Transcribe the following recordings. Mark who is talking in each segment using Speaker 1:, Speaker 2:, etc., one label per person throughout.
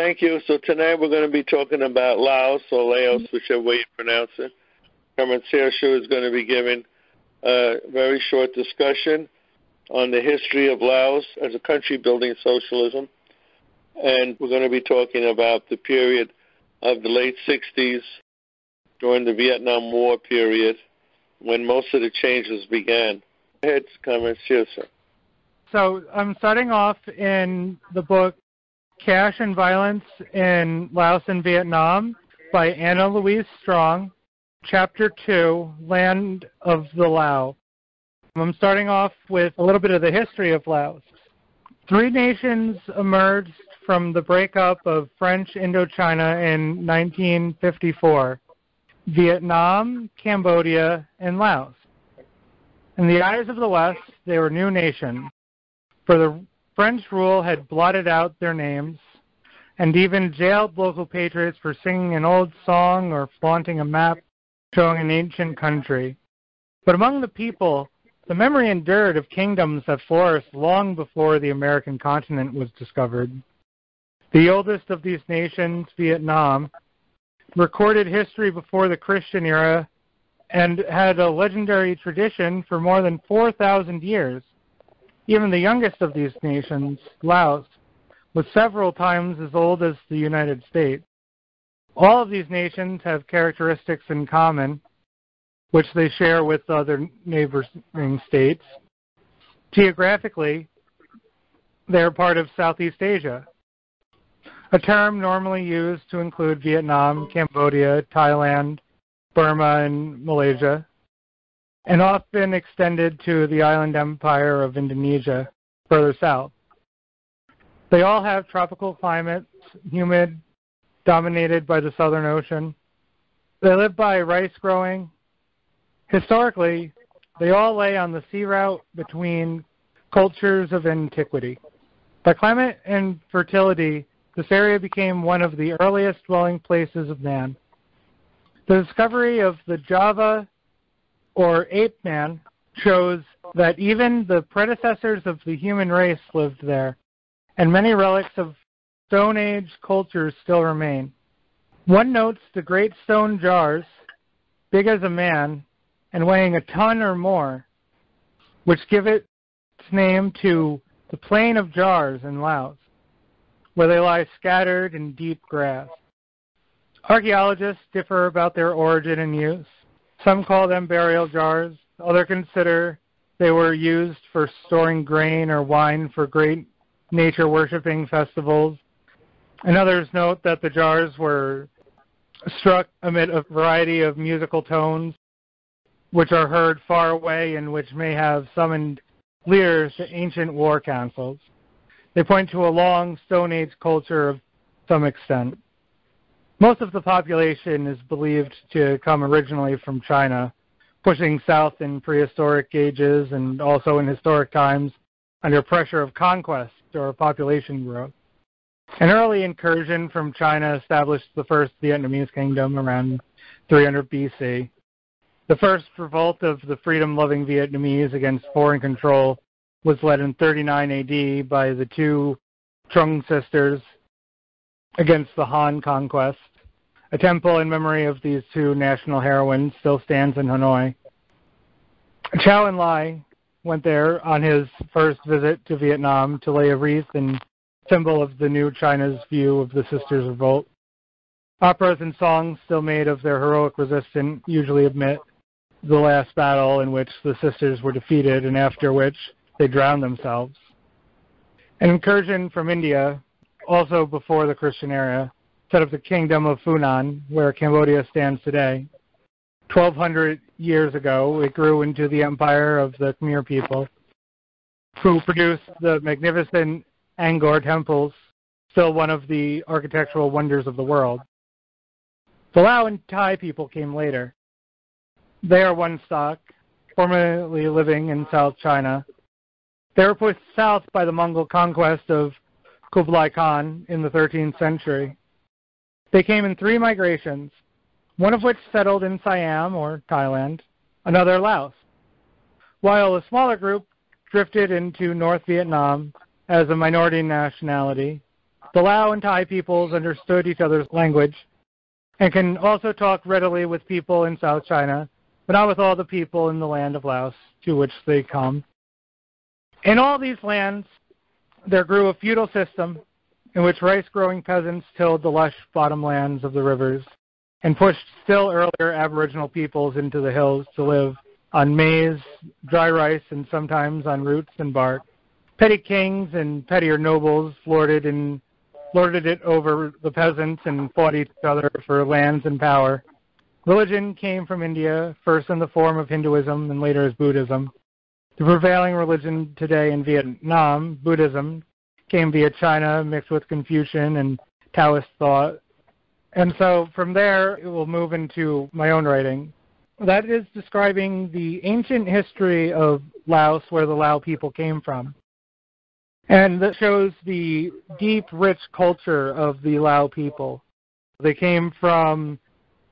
Speaker 1: thank you. So tonight we're going to be talking about Laos or Laos, mm-hmm. whichever way you pronounce it. Herman Searshu is going to be giving a very short discussion on the history of Laos as a country building socialism. And we're going to be talking about the period of the late 60s during the Vietnam War period when most of the changes began. Head comments, yes, sir.
Speaker 2: So I'm starting off in the book Cash and Violence in Laos and Vietnam by Anna Louise Strong, Chapter 2, Land of the Lao. I'm starting off with a little bit of the history of Laos. Three nations emerged from the breakup of French Indochina in 1954 Vietnam, Cambodia, and Laos. In the eyes of the West, they were new nations, for the French rule had blotted out their names and even jailed local patriots for singing an old song or flaunting a map showing an ancient country. But among the people, the memory endured of kingdoms that flourished long before the American continent was discovered. The oldest of these nations, Vietnam, recorded history before the Christian era and had a legendary tradition for more than 4,000 years. Even the youngest of these nations, Laos, was several times as old as the United States. All of these nations have characteristics in common, which they share with other neighboring states. Geographically, they are part of Southeast Asia, a term normally used to include Vietnam, Cambodia, Thailand, Burma, and Malaysia, and often extended to the island empire of Indonesia further south. They all have tropical climates, humid, dominated by the Southern Ocean. They live by rice growing. Historically, they all lay on the sea route between cultures of antiquity. By climate and fertility, this area became one of the earliest dwelling places of man. The discovery of the Java or ape man shows that even the predecessors of the human race lived there, and many relics of Stone Age cultures still remain. One notes the great stone jars, big as a man and weighing a ton or more, which give its name to the plain of jars in Laos where they lie scattered in deep grass. Archaeologists differ about their origin and use. Some call them burial jars, others consider they were used for storing grain or wine for great nature worshipping festivals. And others note that the jars were struck amid a variety of musical tones, which are heard far away and which may have summoned leaders to ancient war councils. They point to a long Stone Age culture of some extent. Most of the population is believed to come originally from China, pushing south in prehistoric ages and also in historic times under pressure of conquest or population growth. An early incursion from China established the first Vietnamese kingdom around 300 BC. The first revolt of the freedom loving Vietnamese against foreign control was led in 39 AD by the two Trung sisters against the Han conquest. A temple in memory of these two national heroines still stands in Hanoi. Chou Enlai went there on his first visit to Vietnam to lay a wreath in symbol of the new China's view of the sisters' revolt. Operas and songs still made of their heroic resistance usually admit the last battle in which the sisters were defeated and after which they drowned themselves. An incursion from India, also before the Christian era, set up the kingdom of Funan, where Cambodia stands today. 1200 years ago, it grew into the empire of the Khmer people, who produced the magnificent Angkor temples, still one of the architectural wonders of the world. The Lao and Thai people came later. They are one stock, formerly living in South China, they were pushed south by the Mongol conquest of Kublai Khan in the 13th century. They came in three migrations, one of which settled in Siam or Thailand, another Laos, while a smaller group drifted into North Vietnam as a minority nationality, The Lao and Thai peoples understood each other's language and can also talk readily with people in South China, but not with all the people in the land of Laos to which they come. In all these lands, there grew a feudal system in which rice growing peasants tilled the lush bottomlands of the rivers and pushed still earlier Aboriginal peoples into the hills to live on maize, dry rice, and sometimes on roots and bark. Petty kings and pettier nobles lorded and lorded it over the peasants and fought each other for lands and power. Religion came from India, first in the form of Hinduism and later as Buddhism. The prevailing religion today in Vietnam, Buddhism, came via China mixed with Confucian and Taoist thought. And so from there, it will move into my own writing. That is describing the ancient history of Laos, where the Lao people came from. And that shows the deep, rich culture of the Lao people. They came from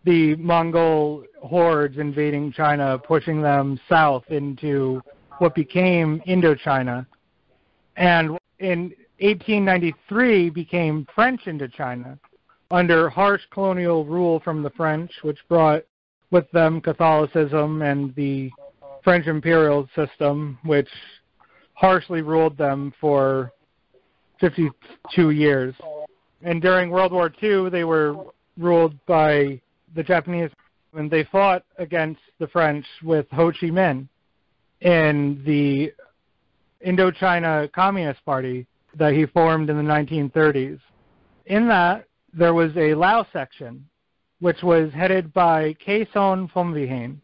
Speaker 2: the Mongol hordes invading China, pushing them south into what became Indochina. And in 1893 became French Indochina under harsh colonial rule from the French, which brought with them Catholicism and the French imperial system, which harshly ruled them for 52 years. And during World War II, they were ruled by the Japanese, and they fought against the French with Ho Chi Minh in the Indochina Communist Party that he formed in the 1930s. In that, there was a Lao section, which was headed by Kaysone Phomvihane,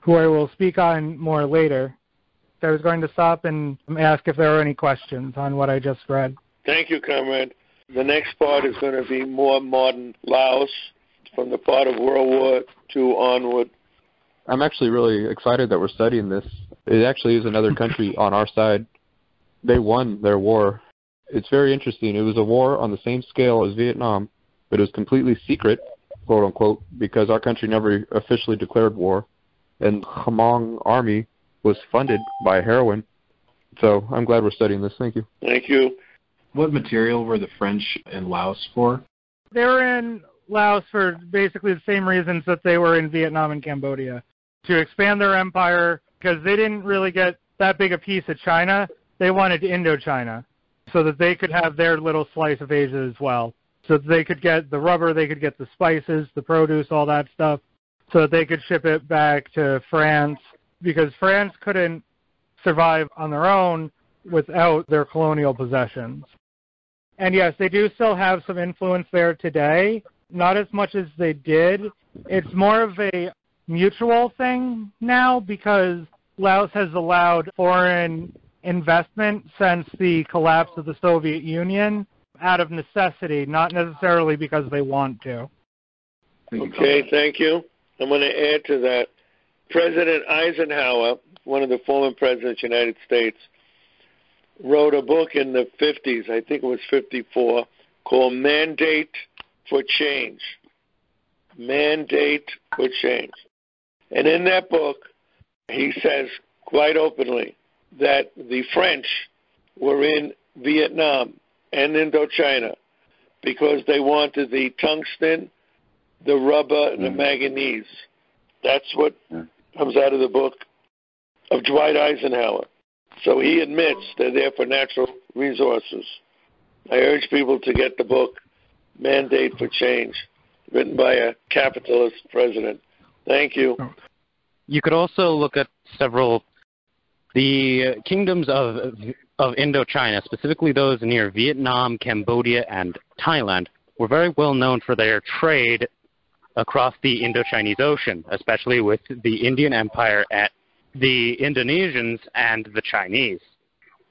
Speaker 2: who I will speak on more later. I was going to stop and ask if there are any questions on what I just read.
Speaker 1: Thank you, comrade. The next part is going to be more modern Laos from the part of World War II onward.
Speaker 3: I'm actually really excited that we're studying this. It actually is another country on our side. They won their war. It's very interesting. It was a war on the same scale as Vietnam, but it was completely secret, quote unquote, because our country never officially declared war. And Hmong army was funded by heroin. So I'm glad we're studying this. Thank you.
Speaker 1: Thank you.
Speaker 4: What material were the French in Laos for?
Speaker 2: They were in Laos for basically the same reasons that they were in Vietnam and Cambodia to expand their empire because they didn't really get that big a piece of China. They wanted Indochina so that they could have their little slice of Asia as well. So that they could get the rubber, they could get the spices, the produce, all that stuff, so that they could ship it back to France because France couldn't survive on their own without their colonial possessions. And yes, they do still have some influence there today, not as much as they did. It's more of a mutual thing now because Laos has allowed foreign investment since the collapse of the Soviet Union out of necessity, not necessarily because they want to.
Speaker 1: Okay, thank you. I'm going to add to that. President Eisenhower, one of the former presidents of the United States, wrote a book in the 50s, I think it was 54, called Mandate for Change. Mandate for Change. And in that book, he says quite openly that the French were in Vietnam and Indochina because they wanted the tungsten, the rubber, and the mm. manganese. That's what comes out of the book of Dwight Eisenhower. So he admits they're there for natural resources. I urge people to get the book, Mandate for Change, written by a capitalist president. Thank you.
Speaker 5: You could also look at several the kingdoms of of Indochina, specifically those near Vietnam, Cambodia, and Thailand, were very well known for their trade across the Indochinese Ocean, especially with the Indian Empire at the Indonesians and the Chinese.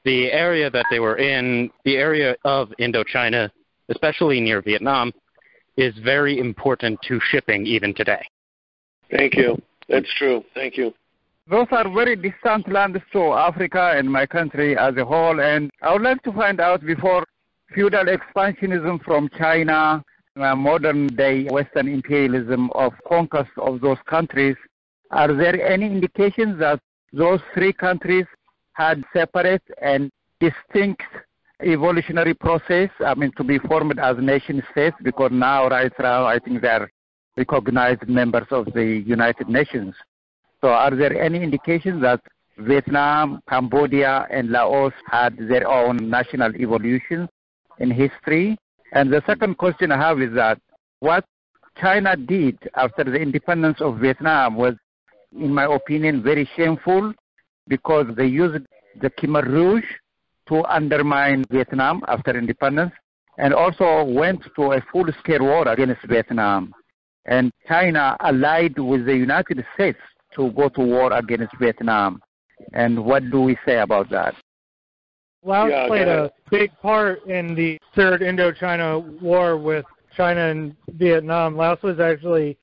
Speaker 5: The area that they were in, the area of Indochina, especially near Vietnam, is very important to shipping even today.
Speaker 1: Thank you. That's true. Thank you.
Speaker 6: Those are very distant lands to Africa and my country as a whole. And I would like to find out before feudal expansionism from China, uh, modern day Western imperialism of conquest of those countries, are there any indications that those three countries had separate and distinct evolutionary process, I mean, to be formed as nation states because now, right now, I think they're recognized members of the United Nations. So are there any indications that Vietnam, Cambodia, and Laos had their own national evolution in history? And the second question I have is that what China did after the independence of Vietnam was, in my opinion, very shameful because they used the Khmer Rouge to undermine Vietnam after independence and also went to a full-scale war against Vietnam. And China allied with the United States to go to war against Vietnam. And what do we say about that?
Speaker 2: Laos
Speaker 1: Yeah,
Speaker 2: played a big part in the Third Indochina War with China and Vietnam. Laos was actually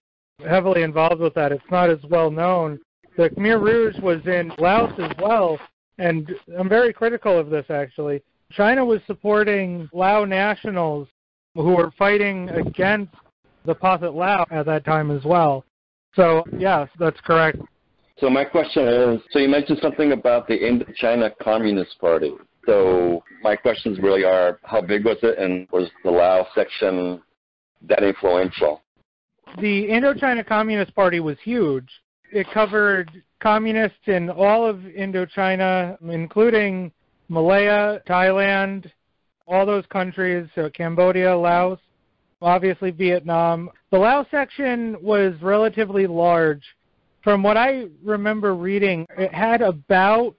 Speaker 2: heavily involved with that. It's not as well known. The Khmer Rouge was in Laos as well, and I'm very critical of this actually. China was supporting Lao nationals who were fighting against the Pathet Lao at that time as well. So, yes, that's correct.
Speaker 7: So my question is, so you mentioned something about the Indochina Communist Party. So my questions really are, how big was it, and was the Lao section that influential?
Speaker 2: the Indochina Communist Party was huge. It covered communists in all of Indochina, including Malaya, Thailand, all those countries, so Cambodia, Laos, obviously Vietnam. The Laos section was relatively large. From what I remember reading, it had about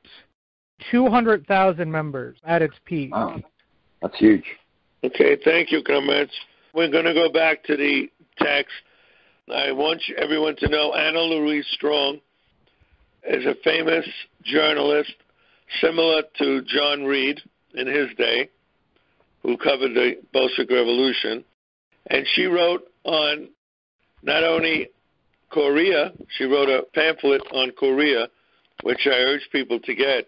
Speaker 2: 200,000 members at its peak.
Speaker 7: Wow, that's huge.
Speaker 1: Okay, thank you, comments. We're going to go back to the text. I want everyone to know Anna Louise Strong is a famous journalist, similar to John Reed in his day, who covered the Bolshevik Revolution. And she wrote on not only Korea, she wrote a pamphlet on Korea, which I urge people to get.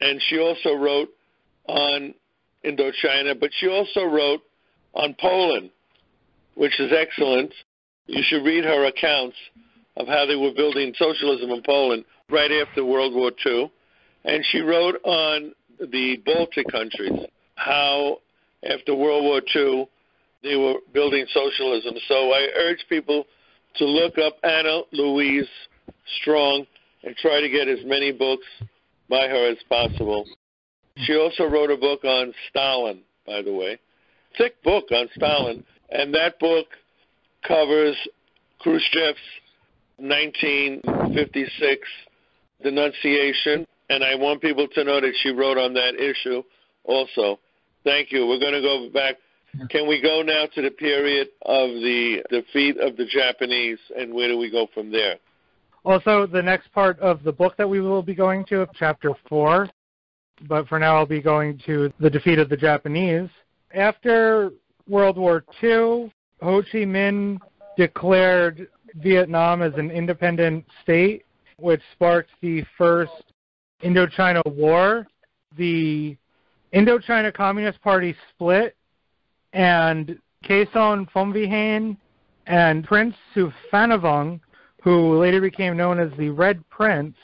Speaker 1: And she also wrote on Indochina, but she also wrote on Poland, which is excellent. You should read her accounts of how they were building socialism in Poland right after World War II. And she wrote on the Baltic countries, how after World War II they were building socialism. So I urge people to look up Anna Louise Strong and try to get as many books by her as possible. She also wrote a book on Stalin, by the way. Thick book on Stalin. And that book covers Khrushchev's 1956 denunciation. And I want people to know that she wrote on that issue also. Thank you. We're going to go back. Can we go now to the period of the defeat of the Japanese, and where do we go from there?
Speaker 2: Also, the next part of the book that we will be going to, chapter 4, but for now I'll be going to the defeat of the Japanese. After World War II, Ho Chi Minh declared Vietnam as an independent state, which sparked the first Indochina War. The Indochina Communist Party split, and Kaysone Phomvihane and Prince Souphanouvong, who later became known as the Red Prince,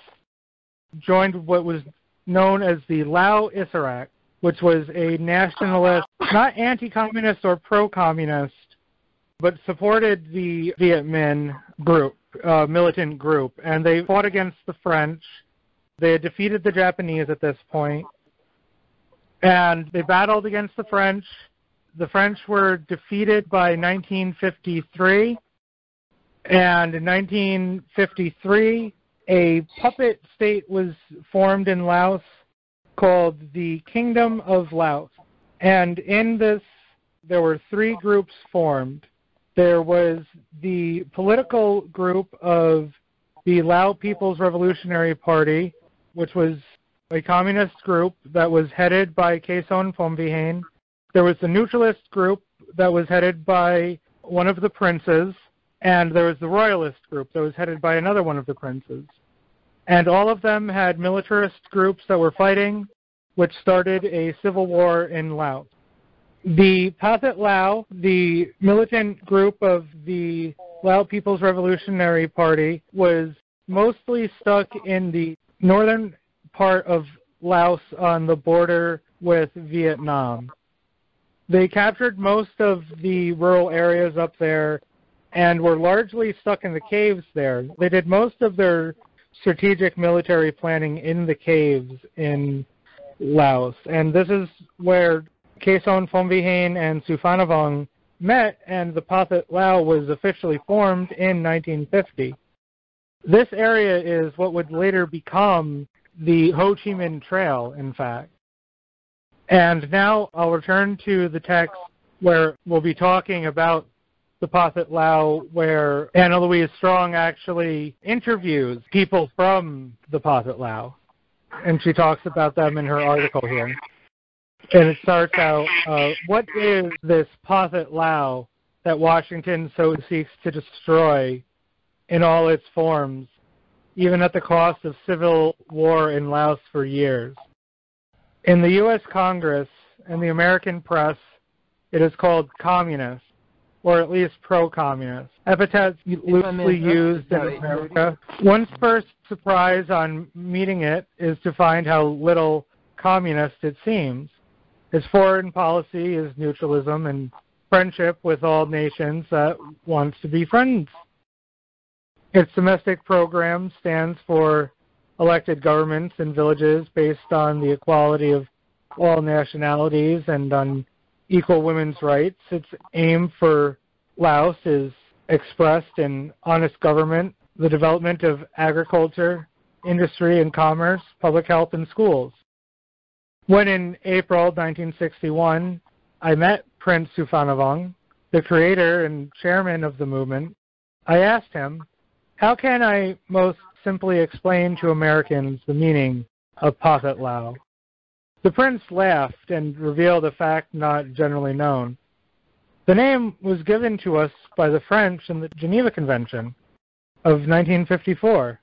Speaker 2: joined what was known as the Lao Isarak, which was a nationalist, not anti-communist or pro-communist, but supported the Viet Minh group, uh, militant group, and they fought against the French. They had defeated the Japanese at this point, and they battled against the French. The French were defeated by 1953, and in 1953, a puppet state was formed in Laos called the Kingdom of Laos. And in this, there were three groups formed. There was the political group of the Lao People's Revolutionary Party, which was a communist group that was headed by Kaysone Phomvihane. There was the neutralist group that was headed by one of the princes, and there was the royalist group that was headed by another one of the princes. And all of them had militarist groups that were fighting, which started a civil war in Laos. The Pathet Lao, the militant group of the Lao People's Revolutionary Party, was mostly stuck in the northern part of Laos on the border with Vietnam. They captured most of the rural areas up there and were largely stuck in the caves there. They did most of their strategic military planning in the caves in Laos. And this is where Kaysone Phomvihane and Souphanouvong met, and the Pathet Lao was officially formed in 1950. This area is what would later become the Ho Chi Minh Trail, in fact. And now I'll return to the text where we'll be talking about the Pathet Lao, where Anna Louise Strong actually interviews people from the Pathet Lao. And she talks about them in her article here. And it starts out uh, What is this Pathet Lao that Washington so seeks to destroy in all its forms, even at the cost of civil war in Laos for years? In the U.S. Congress and the American press, it is called communist, or at least pro-communist. Epithets loosely used in America. One's first surprise on meeting it is to find how little communist it seems. Its foreign policy is neutralism and friendship with all nations that wants to be friends. Its domestic program stands for elected governments in villages based on the equality of all nationalities and on equal women's rights. Its aim for Laos is expressed in honest government, the development of agriculture, industry and commerce, public health, and schools. When in April 1961 I met Prince Souphanouvong, the creator and chairman of the movement, I asked him, how can I most simply explain to Americans the meaning of Pathet Lao? The prince laughed and revealed a fact not generally known. The name was given to us by the French in the Geneva Convention of 1954.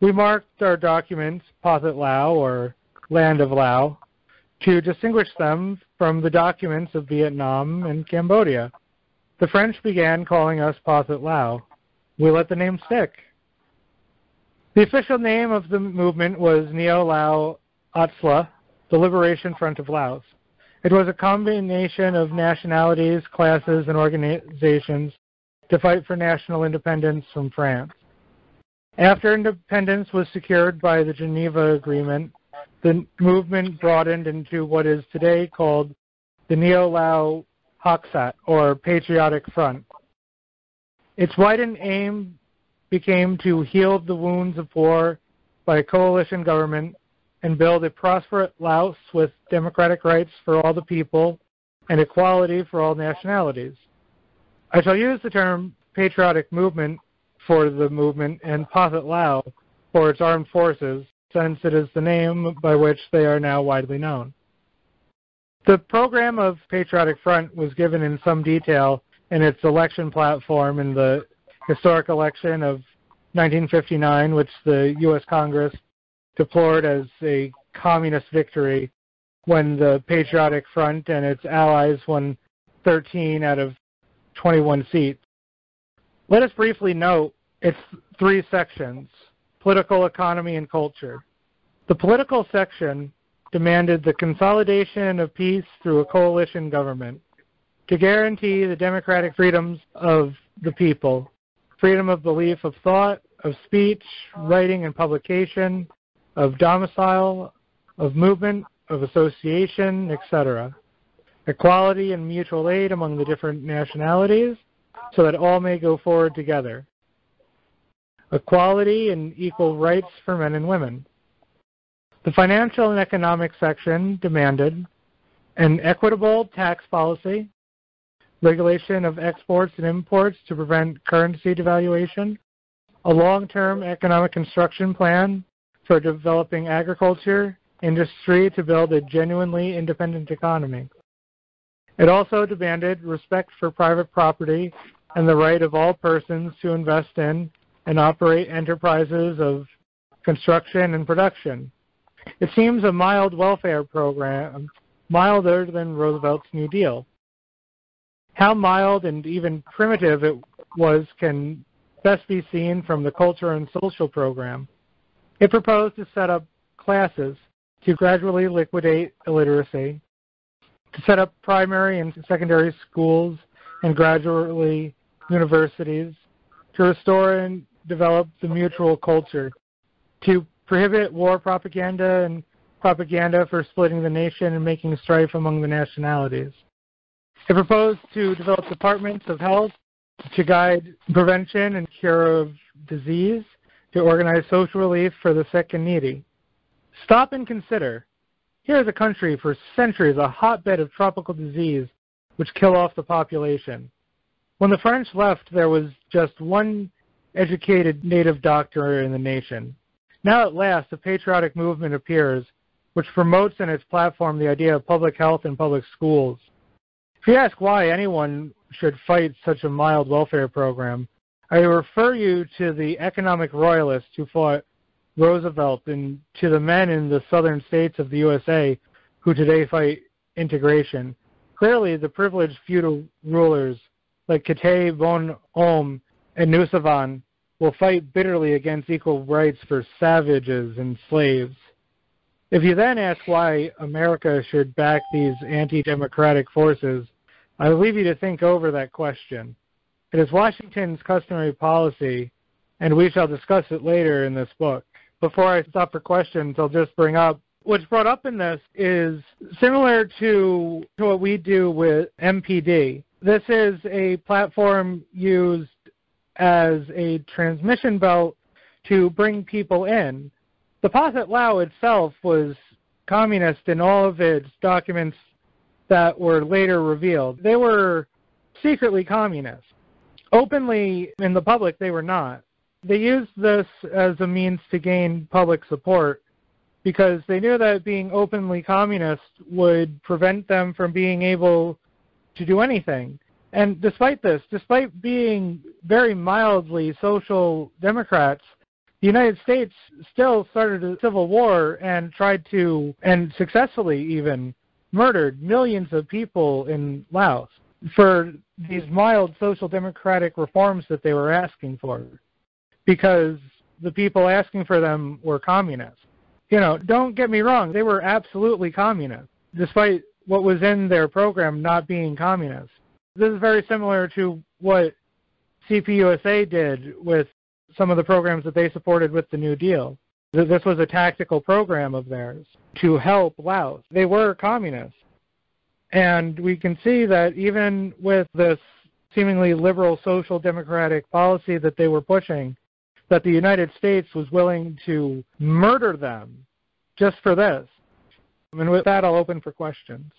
Speaker 2: We marked our documents Pathet Lao or Land of Lao to distinguish them from the documents of Vietnam and Cambodia. The French began calling us Pathet Lao. We let the name stick. The official name of the movement was Neo Lao Atsla, the Liberation Front of Laos. It was a combination of nationalities, classes, and organizations to fight for national independence from France. After independence was secured by the Geneva Agreement, the movement broadened into what is today called the Neo-Lao Hoksat, or Patriotic Front. Its widened aim became to heal the wounds of war by a coalition government and build a prosperous Laos with democratic rights for all the people and equality for all nationalities. I shall use the term patriotic movement for the movement and Pathet Lao for its armed forces since it is the name by which they are now widely known. The program of Patriotic Front was given in some detail in its election platform in the historic election of 1959, which the U.S. Congress deplored as a communist victory when the Patriotic Front and its allies won 13 out of 21 seats. Let us briefly note its three sections political economy and culture. The political section demanded the consolidation of peace through a coalition government to guarantee the democratic freedoms of the people, freedom of belief of thought, of speech, writing and publication, of domicile, of movement, of association, etc. Equality and mutual aid among the different nationalities so that all may go forward together equality and equal rights for men and women. The financial and economic section demanded an equitable tax policy, regulation of exports and imports to prevent currency devaluation, a long-term economic construction plan for developing agriculture, industry to build a genuinely independent economy. It also demanded respect for private property and the right of all persons to invest in and operate enterprises of construction and production. It seems a mild welfare program, milder than Roosevelt's New Deal. How mild and even primitive it was can best be seen from the culture and social program. It proposed to set up classes to gradually liquidate illiteracy, to set up primary and secondary schools and gradually universities, to restore and develop the mutual culture, to prohibit war propaganda and propaganda for splitting the nation and making strife among the nationalities. It proposed to develop departments of health to guide prevention and cure of disease, to organize social relief for the sick and needy. Stop and consider. Here is a country for centuries a hotbed of tropical disease which kill off the population. When the French left, there was just one educated native doctor in the nation. Now at last, a patriotic movement appears which promotes in its platform the idea of public health and public schools. If you ask why anyone should fight such a mild welfare program, I refer you to the economic royalists who fought Roosevelt and to the men in the southern states of the USA who today fight integration. Clearly, the privileged feudal rulers like Kate Boun Oum and Nosavan will fight bitterly against equal rights for savages and slaves. If you then ask why America should back these anti democratic forces, I leave you to think over that question. It is Washington's customary policy, and we shall discuss it later in this book. Before I stop for questions, I'll just bring up what's brought up in this is similar to, to what we do with MPD. This is a platform used as a transmission belt to bring people in. The Pathet Lao itself was communist in all of its documents that were later revealed. They were secretly communist. Openly in the public, they were not. They used this as a means to gain public support because they knew that being openly communist would prevent them from being able to do anything. And despite this, despite being very mildly social democrats, the United States still started a civil war and tried to, and successfully even, murdered millions of people in Laos for these mild social democratic reforms that they were asking for because the people asking for them were communists. You know, don't get me wrong, they were absolutely communist, despite what was in their program not being communist. This is very similar to what CPUSA did with some of the programs that they supported with the New Deal. This was a tactical program of theirs to help Laos. They were communists. And we can see that even with this seemingly liberal social democratic policy that they were pushing, that the United States was willing to murder them just for this. And with that, I'll open for questions.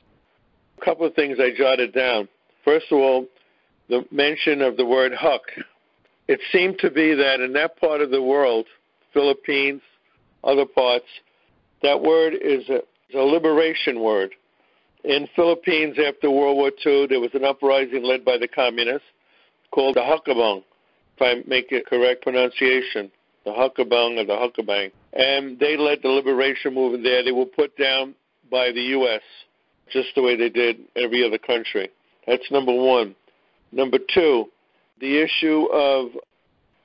Speaker 1: A couple of things I jotted down. First of all, the mention of the word huck. It seemed to be that in that part of the world, Philippines, other parts, that word is a, is a liberation word. In Philippines after World War II, there was an uprising led by the communists called the Hakabang, if I make a correct pronunciation, the Hakabang or the Hakabang. And they led the liberation movement there. They were put down by the U.S., just the way they did every other country. That's number one. Number two, the issue of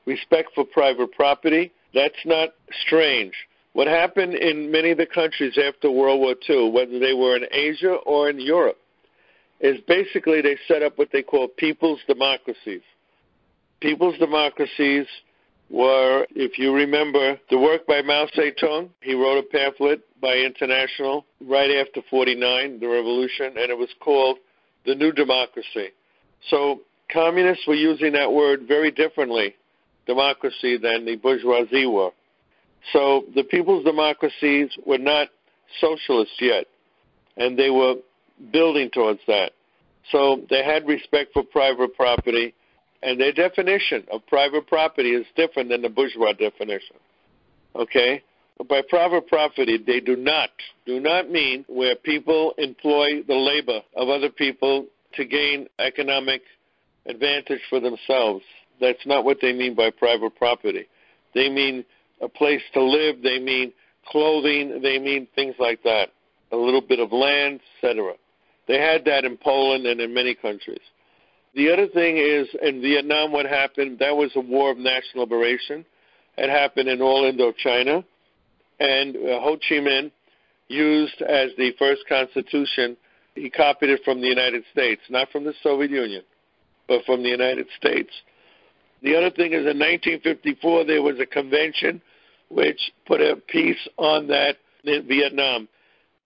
Speaker 1: respect for private property. That's not strange. What happened in many of the countries after World War II, whether they were in Asia or in Europe, is basically they set up what they call people's democracies. People's democracies were, if you remember, the work by Mao Zedong. He wrote a pamphlet by International right after 49, the revolution, and it was called The New Democracy. So communists were using that word very differently, democracy, than the bourgeoisie were. So the people's democracies were not socialist yet, and they were building towards that. So they had respect for private property, and their definition of private property is different than the bourgeois definition. Okay? By private property, they do not do not mean where people employ the labor of other people to gain economic advantage for themselves. That's not what they mean by private property. They mean a place to live, they mean clothing, they mean things like that, a little bit of land, etc. They had that in Poland and in many countries. The other thing is in Vietnam, what happened? That was a war of national liberation. It happened in all Indochina, and uh, Ho Chi Minh used as the first constitution. He copied it from the United States, not from the Soviet Union, but from the United States. The other thing is in 1954 there was a convention which put a piece on that in Vietnam.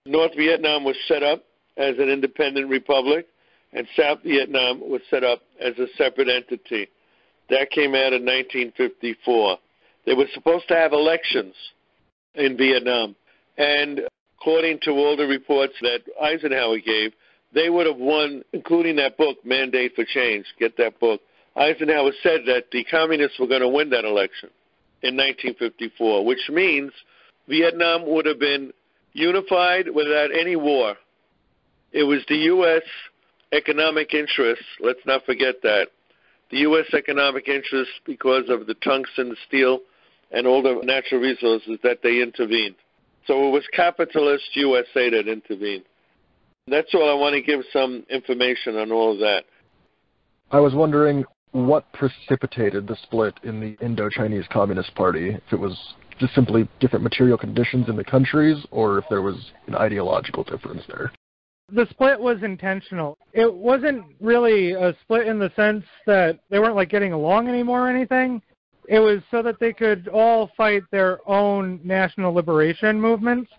Speaker 1: North Vietnam was set up as an independent republic, and South Vietnam was set up as a separate entity. That came out in 1954. They were supposed to have elections in Vietnam, and according to all the reports that Eisenhower gave, they would have won, including that book, Mandate for Change. Get that book. Eisenhower said that the communists were going to win that election in 1954, which means Vietnam would have been unified without any war. It was the U.S. economic interests, let's not forget that. The U.S. economic interests, because of the tungsten, steel, and all the natural resources, that they intervened. So it was capitalist USA that intervened. That's all. I want to give some information on all of that.
Speaker 8: I was wondering what precipitated the split in the Indo-Chinese Communist Party. If it was just simply different material conditions in the countries, or if there was an ideological difference there.
Speaker 2: The split was intentional. It wasn't really a split in the sense that they weren't like getting along anymore or anything. It was so that they could all fight their own national liberation movements.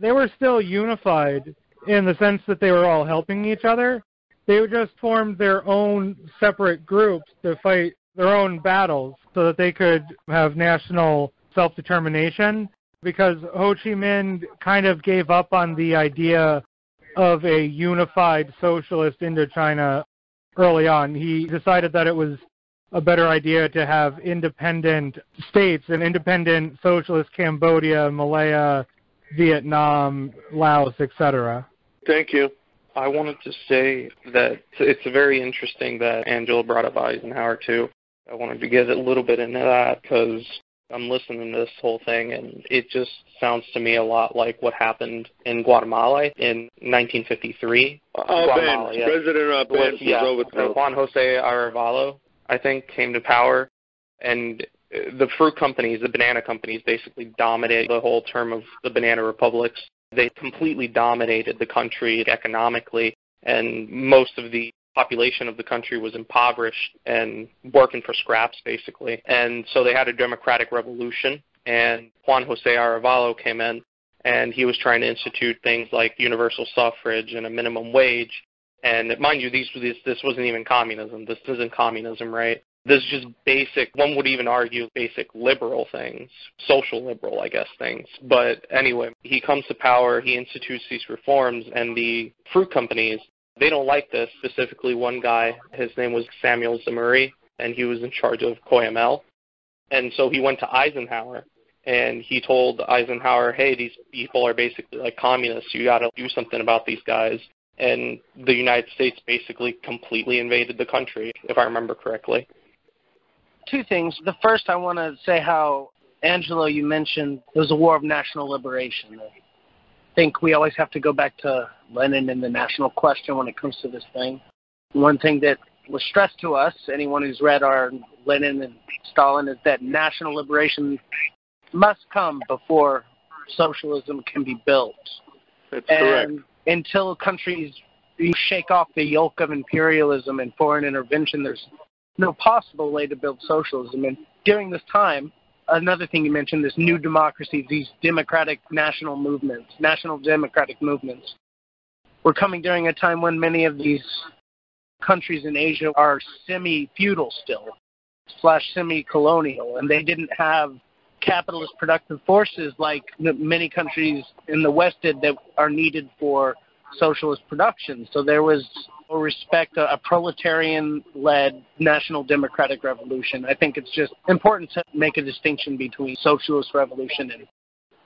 Speaker 2: They were still unified in the sense that they were all helping each other. They just formed their own separate groups to fight their own battles so that they could have national self determination because Ho Chi Minh kind of gave up on the idea of a unified socialist Indochina early on. He decided that it was a better idea to have independent states, an independent socialist Cambodia, Malaya, Vietnam, Laos, etc.
Speaker 1: Thank you.
Speaker 9: I wanted to say that it's very interesting that Angela brought up Eisenhower too. I wanted to get a little bit into that because I'm listening to this whole thing, and it just sounds to me a lot like what happened in Guatemala in 1953.
Speaker 1: Arbenz, yeah. President Arbenz was
Speaker 9: yeah,
Speaker 1: overthrown.
Speaker 9: Juan Jose Arevalo, I think, came to power, and the fruit companies, the banana companies, basically dominated the whole term of the banana republics. They completely dominated the country economically, and most of the population of the country was impoverished and working for scraps basically. And so they had a democratic revolution and Juan Jose Arevalo came in and he was trying to institute things like universal suffrage and a minimum wage. And mind you, these this this wasn't even communism. This isn't communism, right? This is just basic. One would even argue basic liberal things, social liberal, I guess things. But anyway, he comes to power. He institutes these reforms, and the fruit companies they don't like this. Specifically, one guy, his name was Samuel Zemurray, and he was in charge of Cuyamel. And so he went to Eisenhower, and he told Eisenhower, hey, these people are basically like communists. You got to do something about these guys. And the United States basically completely invaded the country, if I remember correctly.
Speaker 10: Two things. The first, I want to say how, Angelo, you mentioned it was a war of national liberation I think we always have to go back to Lenin and the national question when it comes to this thing. One thing that was stressed to us, anyone who's read our Lenin and Stalin, is that national liberation must come before socialism can be built.
Speaker 1: That's
Speaker 10: and
Speaker 1: correct.
Speaker 10: until countries shake off the yoke of imperialism and foreign intervention, there's no possible way to build socialism. And during this time, another thing you mentioned, this new democracy, these democratic national movements, national democratic movements, were coming during a time when many of these countries in Asia are semi-feudal still, slash semi-colonial, and they didn't have capitalist productive forces like many countries in the West did that are needed for socialist production. So there was respect a, a proletarian-led national democratic revolution. I think it's just important to make a distinction between socialist revolution and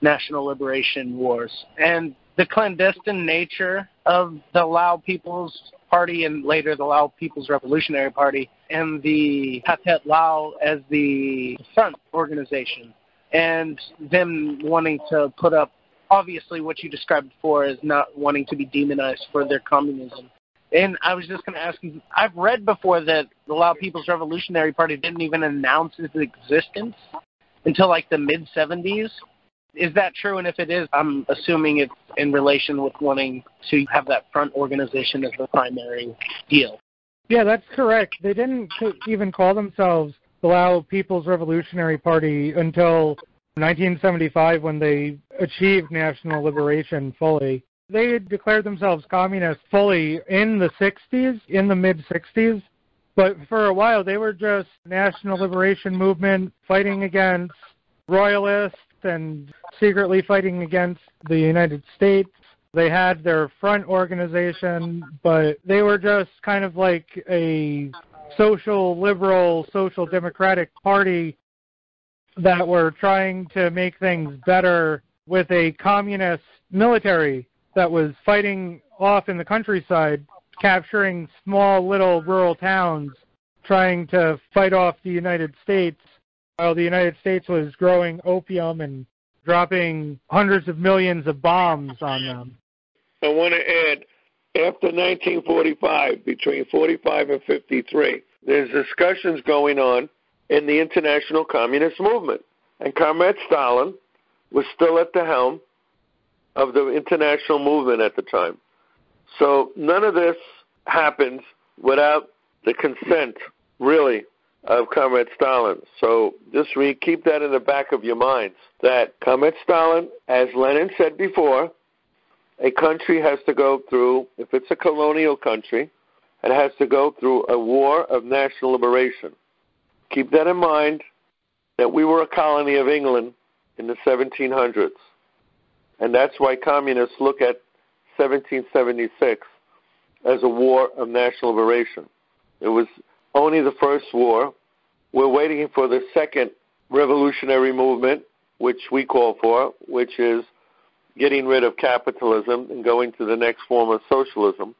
Speaker 10: national liberation wars. And the clandestine nature of the Lao People's Party and later the Lao People's Revolutionary Party and the Pathet Lao as the front organization and them wanting to put up obviously what you described before as not wanting to be demonized for their communism and I was just going to ask you, I've read before that the Lao People's Revolutionary Party didn't even announce its existence until like the mid 70s. Is that true? And if it is, I'm assuming it's in relation with wanting to have that front organization as the primary deal.
Speaker 2: Yeah, that's correct. They didn't even call themselves the Lao People's Revolutionary Party until 1975 when they achieved national liberation fully. They had declared themselves communist fully in the 60s, in the mid 60s, but for a while they were just national liberation movement fighting against royalists and secretly fighting against the United States. They had their front organization, but they were just kind of like a social liberal, social democratic party that were trying to make things better with a communist military that was fighting off in the countryside, capturing small little rural towns, trying to fight off the United States while the United States was growing opium and dropping hundreds of millions of bombs on them.
Speaker 1: I want to add, after 1945, between 45 and 53, there's discussions going on in the international communist movement. And Comrade Stalin was still at the helm of the international movement at the time. So none of this happens without the consent, really, of Comrade Stalin. So just re- keep that in the back of your minds that Comrade Stalin, as Lenin said before, a country has to go through, if it's a colonial country, it has to go through a war of national liberation. Keep that in mind that we were a colony of England in the 1700s. And that's why communists look at 1776 as a war of national liberation. It was only the first war. We're waiting for the second revolutionary movement, which we call for, which is getting rid of capitalism and going to the next form of socialism.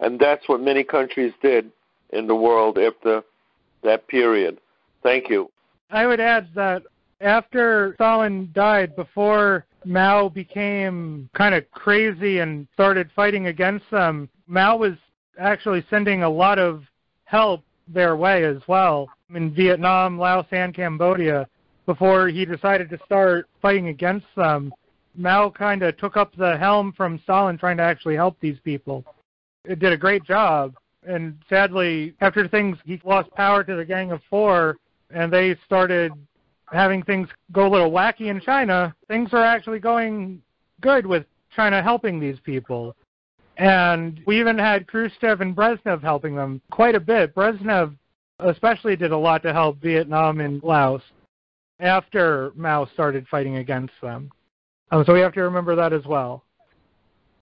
Speaker 1: And that's what many countries did in the world after that period. Thank you.
Speaker 2: I would add that after Stalin died, before Mao became kind of crazy and started fighting against them, Mao was actually sending a lot of help their way as well in Vietnam, Laos, and Cambodia before he decided to start fighting against them. Mao kind of took up the helm from Stalin trying to actually help these people. It did a great job. And sadly, after things, he lost power to the Gang of Four, and they started having things go a little wacky in China. Things are actually going good with China helping these people. And we even had Khrushchev and Brezhnev helping them quite a bit. Brezhnev especially did a lot to help Vietnam and Laos after Mao started fighting against them. Um, so we have to remember that as well.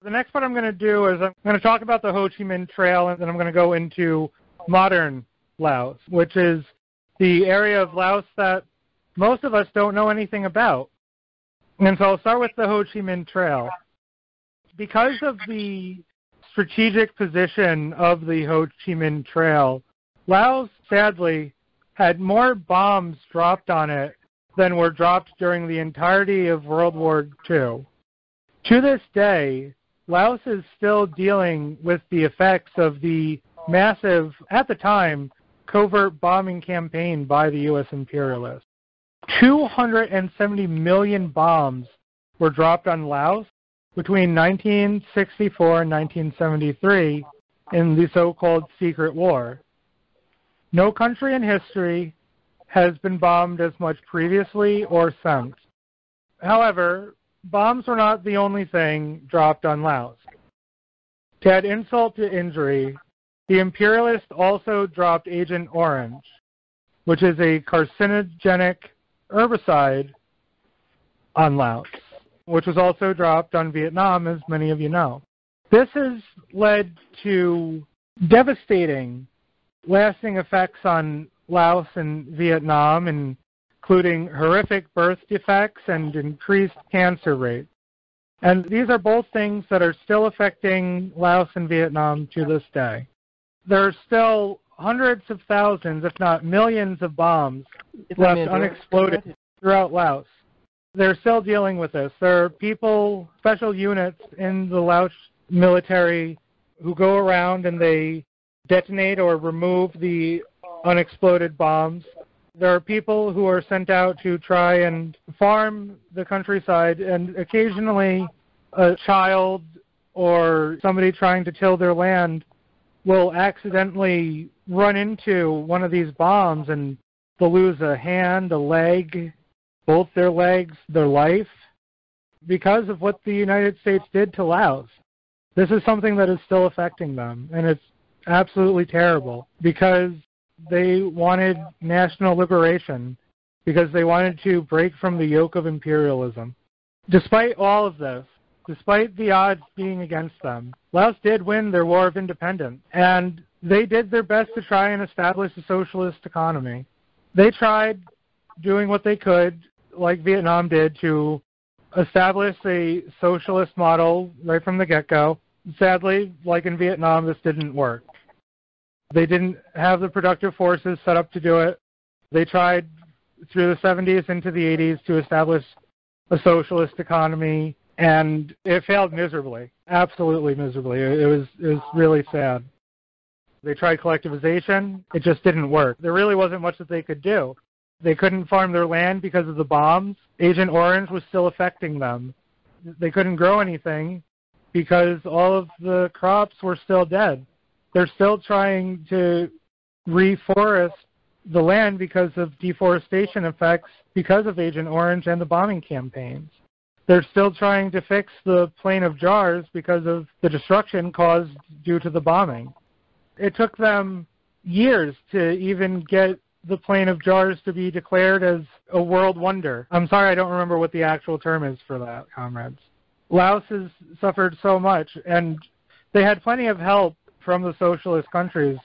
Speaker 2: The next part I'm going to do is I'm going to talk about the Ho Chi Minh Trail, and then I'm going to go into modern Laos, which is the area of Laos that most of us don't know anything about. And so I'll start with the Ho Chi Minh Trail. Because of the strategic position of the Ho Chi Minh Trail, Laos sadly had more bombs dropped on it than were dropped during the entirety of World War II. To this day, Laos is still dealing with the effects of the massive, at the time, covert bombing campaign by the U.S. imperialists. 270 million bombs were dropped on Laos between 1964 and 1973 in the so-called Secret War. No country in history has been bombed as much previously or since. However, bombs were not the only thing dropped on Laos. To add insult to injury, the imperialists also dropped Agent Orange, which is a carcinogenic herbicide on Laos, which was also dropped on Vietnam, as many of you know. This has led to devastating, lasting effects on Laos and Vietnam, including horrific birth defects and increased cancer rates. And these are both things that are still affecting Laos and Vietnam to this day. There are still hundreds of thousands, if not millions, of bombs left unexploded throughout Laos. They're still dealing with this. There are people, special units in the Laos military who go around and they detonate or remove the unexploded bombs. There are people who are sent out to try and farm the countryside, and occasionally a child or somebody trying to till their land will accidentally run into one of these bombs and they'll lose a hand, a leg, both their legs, their life, because of what the United States did to Laos. This is something that is still affecting them, and it's absolutely terrible because they wanted national liberation, because they wanted to break from the yoke of imperialism. Despite all of this, despite the odds being against them, Laos did win their war of independence, and they did their best to try and establish a socialist economy. They tried doing what they could, like Vietnam did, to establish a socialist model right from the get go. Sadly, like in Vietnam, this didn't work. They didn't have the productive forces set up to do it. They tried through the 70s into the 80s to establish a socialist economy, and it failed miserably, absolutely miserably. It was it was really sad. They tried collectivization, it just didn't work. There really wasn't much that they could do. They couldn't farm their land because of the bombs. Agent Orange was still affecting them. They couldn't grow anything because all of the crops were still dead. They're still trying to reforest the land because of deforestation effects because of Agent Orange and the bombing campaigns. They're still trying to fix the plain of jars because of the destruction caused due to the bombing. It took them years to even get the plain of jars to be declared as a world wonder. I'm sorry I don't remember what the actual term is for that, comrades. Laos has suffered so much, and they had plenty of help from the socialist countries.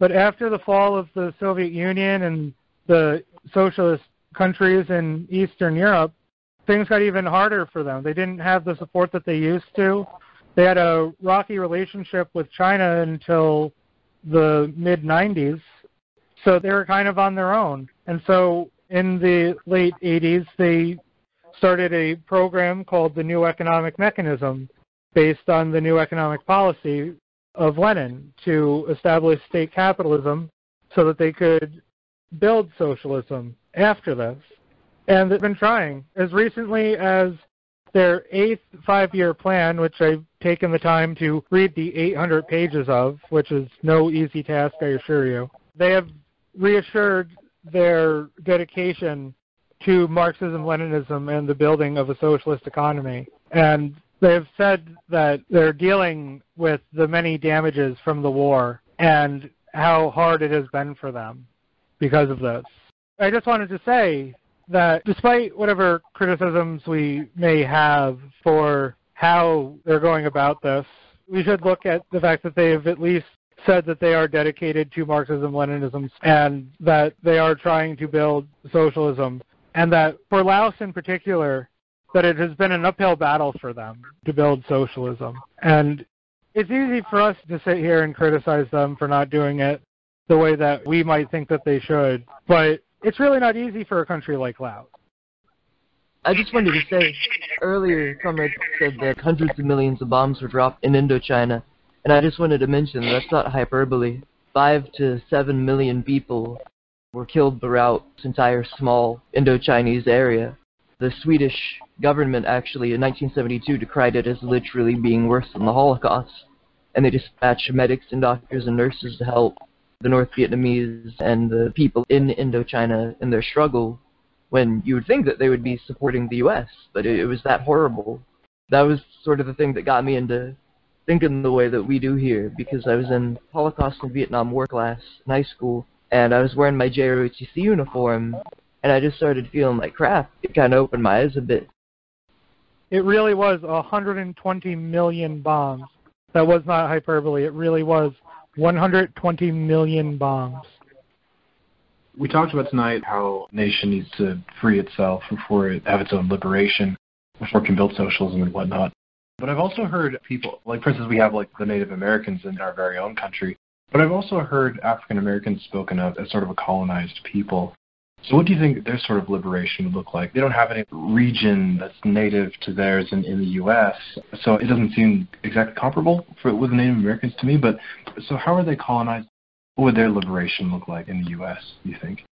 Speaker 2: But after the fall of the Soviet Union and the socialist countries in Eastern Europe, things got even harder for them. They didn't have the support that they used to. They had a rocky relationship with China until the mid 90s, so they were kind of on their own. And so in the late 80s, they started a program called the New Economic Mechanism based on the new economic policy of Lenin to establish state capitalism so that they could build socialism after this. And they've been trying as recently as their eighth five year plan, which I've taken the time to read the 800 pages of, which is no easy task, I assure you. They have reassured their dedication to Marxism Leninism and the building of a socialist economy. And they've said that they're dealing with the many damages from the war and how hard it has been for them because of this. I just wanted to say that despite whatever criticisms we may have for how they're going about this, we should look at the fact that they've at least said that they are dedicated to Marxism Leninism and that they are trying to build socialism and that for Laos in particular, that it has been an uphill battle for them to build socialism. And it's easy for us to sit here and criticize them for not doing it the way that we might think that they should, but it's really not easy for a country like Laos.
Speaker 11: I just wanted to say, earlier, Comrade said that hundreds of millions of bombs were dropped in Indochina, and I just wanted to mention that's not hyperbole. Five to seven million people were killed throughout this entire small Indo-Chinese area. The Swedish government actually in 1972 decried it as literally being worse than the Holocaust, and they dispatched medics and doctors and nurses to help the North Vietnamese and the people in Indochina in their struggle when you would think that they would be supporting the U.S., but it, it was that horrible. That was sort of the thing that got me into thinking the way that we do here, because I was in Holocaust and Vietnam War class in high school, and I was wearing my JROTC uniform, and I just started feeling like crap. It kind of opened my eyes a bit.
Speaker 2: It really was 120 million bombs. That was not hyperbole. It really was 120 million bombs.
Speaker 4: We talked about tonight how nation needs to free itself before it have its own liberation, before it can build socialism and whatnot. But I've also heard people, like for instance, we have like the Native Americans in our very own country, but I've also heard African Americans spoken of as sort of a colonized people. So what do you think their sort of liberation would look like? They don't have any region that's native to theirs in, in the U.S., so it doesn't seem exactly comparable for, with the Native Americans to me. But so how are they colonized? What would their liberation look like in the U.S., do you think?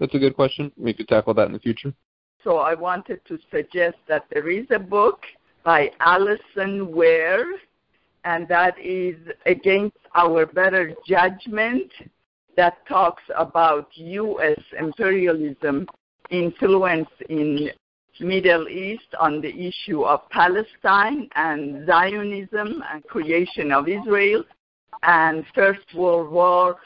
Speaker 3: That's a good question. We could tackle that in the future.
Speaker 12: So I wanted to suggest that there is a book by Alison Weir, and that is Against Our Better Judgment, that talks about U.S. imperialism influence in Middle East on the issue of Palestine and Zionism and creation of Israel and First World War,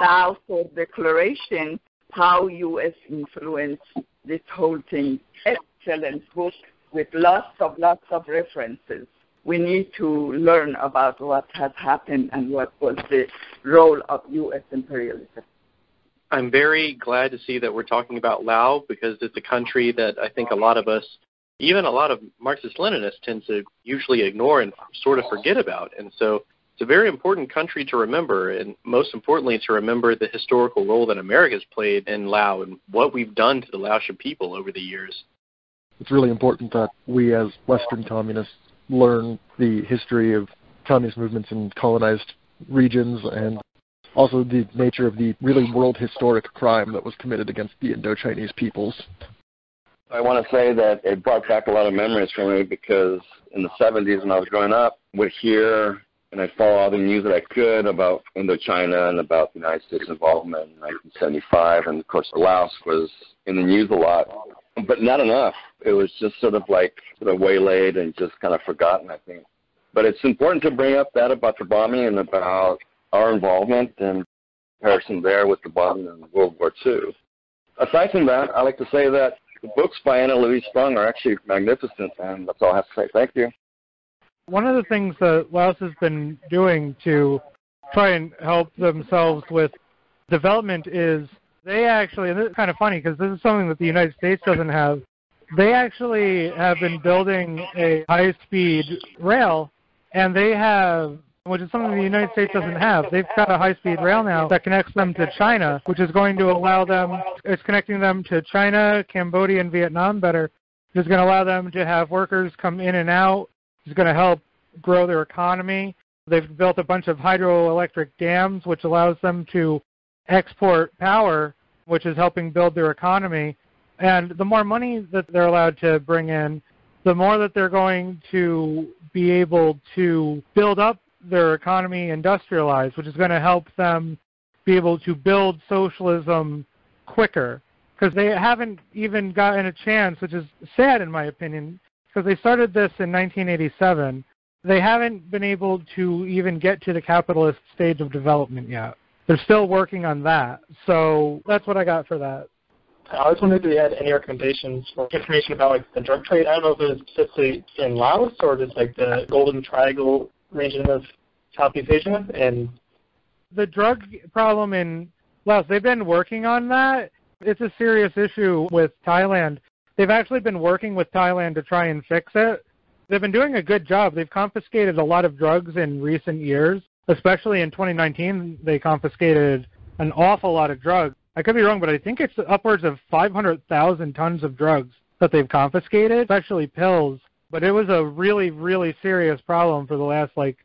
Speaker 12: Balfour Declaration, how U.S. influenced this whole thing. Excellent book with lots of lots of references. We need to learn about what has happened and what was the role of U.S. imperialism.
Speaker 13: I'm very glad to see that we're talking about Laos because it's a country that I think a lot of us, even a lot of Marxist Leninists, tend to usually ignore and sort of forget about. And so it's a very important country to remember, and most importantly, to remember the historical role that America's played in Laos and what we've done to the Laotian people over the years.
Speaker 8: It's really important that we, as Western communists, learn the history of communist movements in colonized regions and also the nature of the really world historic crime that was committed against the Indo-Chinese peoples.
Speaker 7: I want to say that it brought back a lot of memories for me because in the 70s when I was growing up, would hear and I'd follow all the news that I could about Indochina and about the United States involvement in 1975. And of course, Laos was in the news a lot, but not enough. It was just sort of like sort of waylaid and just kind of forgotten, I think. But it's important to bring up that about the bombing and about our involvement and comparison there with the bombing in World War II. Aside from that, I like to say that the books by Anna Louise Strong are actually magnificent, and that's all I have to say. Thank you.
Speaker 2: One of the things that Laos has been doing to try and help themselves with development is they actually, and this is kind of funny because this is something that the United States doesn't have. They actually have been building a high speed rail, and they have which is something the United States doesn't have. They've got a high-speed rail now that connects them to China, which is going to allow them, it's connecting them to China, Cambodia, and Vietnam better. It's going to allow them to have workers come in and out. It's going to help grow their economy. They've built a bunch of hydroelectric dams, which allows them to export power, which is helping build their economy. And the more money that they're allowed to bring in, the more that they're going to be able to build up their economy industrialized, which is going to help them be able to build socialism quicker. Because they haven't even gotten a chance, which is sad in my opinion, because they started this in 1987. They haven't been able to even get to the capitalist stage of development yet. They're still working on that. So that's what I got for that.
Speaker 14: I was wondering if you had any recommendations for information about like the drug trade. I don't know if it was specifically in Laos or just like the Golden Triangle region of Southeast Asia and
Speaker 2: the drug problem in Laos, they've been working on that. It's a serious issue with Thailand. They've actually been working with Thailand to try and fix it. They've been doing a good job. They've confiscated a lot of drugs in recent years, especially in 2019. They confiscated an awful lot of drugs. I could be wrong, but I think it's upwards of 500,000 tons of drugs that they've confiscated, especially pills. But it was a really, really serious problem for the last like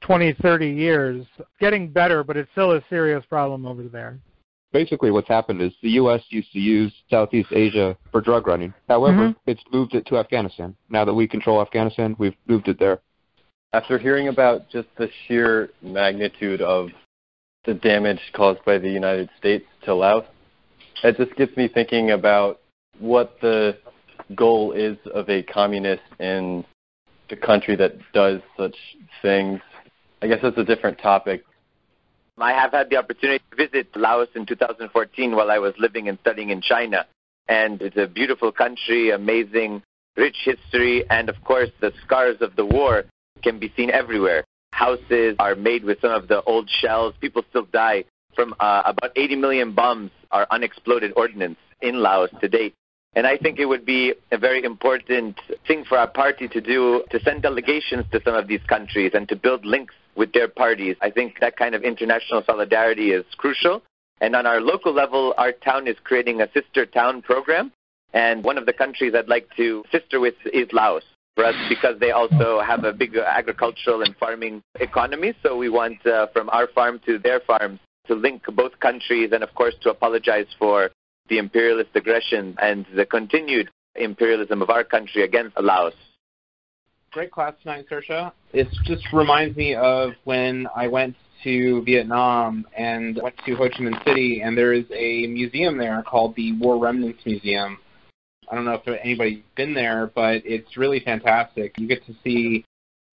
Speaker 2: 20, 30 years. Getting better, but it's still a serious problem over there.
Speaker 3: Basically, what's happened is the U.S. used to use Southeast Asia for drug running. However,
Speaker 2: mm-hmm.
Speaker 3: it's moved it to Afghanistan. Now that we control Afghanistan, we've moved it there.
Speaker 15: After hearing about just the sheer magnitude of the damage caused by the United States to Laos, it just gets me thinking about what the goal is of a communist in the country that does such things. I guess that's a different topic.
Speaker 16: I have had the opportunity to visit Laos in 2014 while I was living and studying in China. And it's a beautiful country, amazing, rich history, and of course, the scars of the war can be seen everywhere. Houses are made with some of the old shells. People still die from uh, about 80 million bombs are unexploded ordnance in Laos to date. And I think it would be a very important thing for our party to do to send delegations to some of these countries and to build links with their parties. I think that kind of international solidarity is crucial. And on our local level, our town is creating a sister town program. And one of the countries I'd like to sister with is Laos because they also have a big agricultural and farming economy. So we want uh, from our farm to their farms to link both countries and, of course, to apologize for the imperialist aggression and the continued imperialism of our country against Laos.
Speaker 17: Great class tonight, Saoirse. It just reminds me of when I went to Vietnam and went to Ho Chi Minh City, and there is a museum there called the War Remnants Museum. I don't know if anybody's been there, but it's really fantastic. You get to see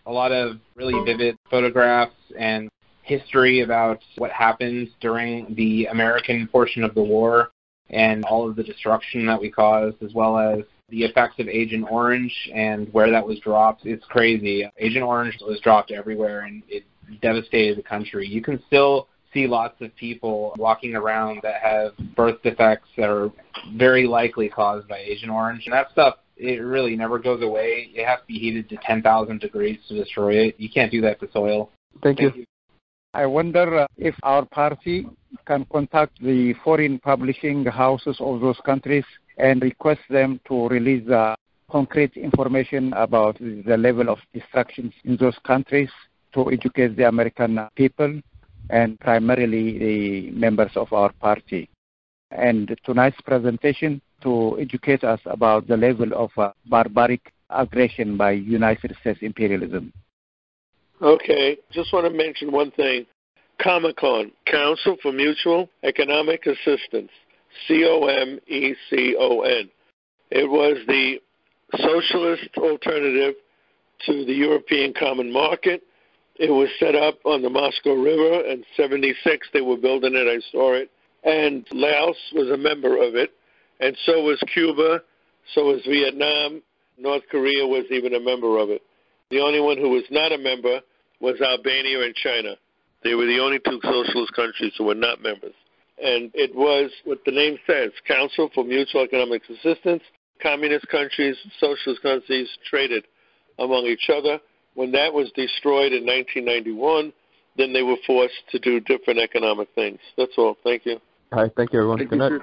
Speaker 17: a lot of really vivid photographs and history about what happened during the American portion of the war and all of the destruction that we caused, as well as the effects of Agent Orange and where that was dropped. It's crazy. Agent Orange was dropped everywhere and it devastated the country. You can still see lots of people walking around that have birth defects that are very likely caused by Agent Orange. And that stuff, it really never goes away. It has to be heated to 10,000 degrees to destroy it. You can't do that to soil.
Speaker 3: Thank, Thank you. you.
Speaker 6: I wonder uh, if our party can contact the foreign publishing houses of those countries and request them to release uh, concrete information about the level of destructions in those countries to educate the American people and primarily the members of our party. And tonight's presentation to educate us about the level of uh, barbaric aggression by United States imperialism.
Speaker 1: Okay, just want to mention one thing. COMECON, Council for Mutual Economic Assistance, C O M E C O N. It was the socialist alternative to the European Common Market. It was set up on the Moscow River in 76. They were building it, I saw it. And Laos was a member of it, and so was Cuba, so was Vietnam. North Korea was even a member of it. The only one who was not a member was Albania and China. They were the only two socialist countries who were not members. And it was what the name says Council for Mutual Economic Assistance. Communist countries, socialist countries traded among each other. When that was destroyed in 1991, then they were forced to do different economic things. That's all. Thank you.
Speaker 3: Hi. Thank you, everyone. Thank Good night.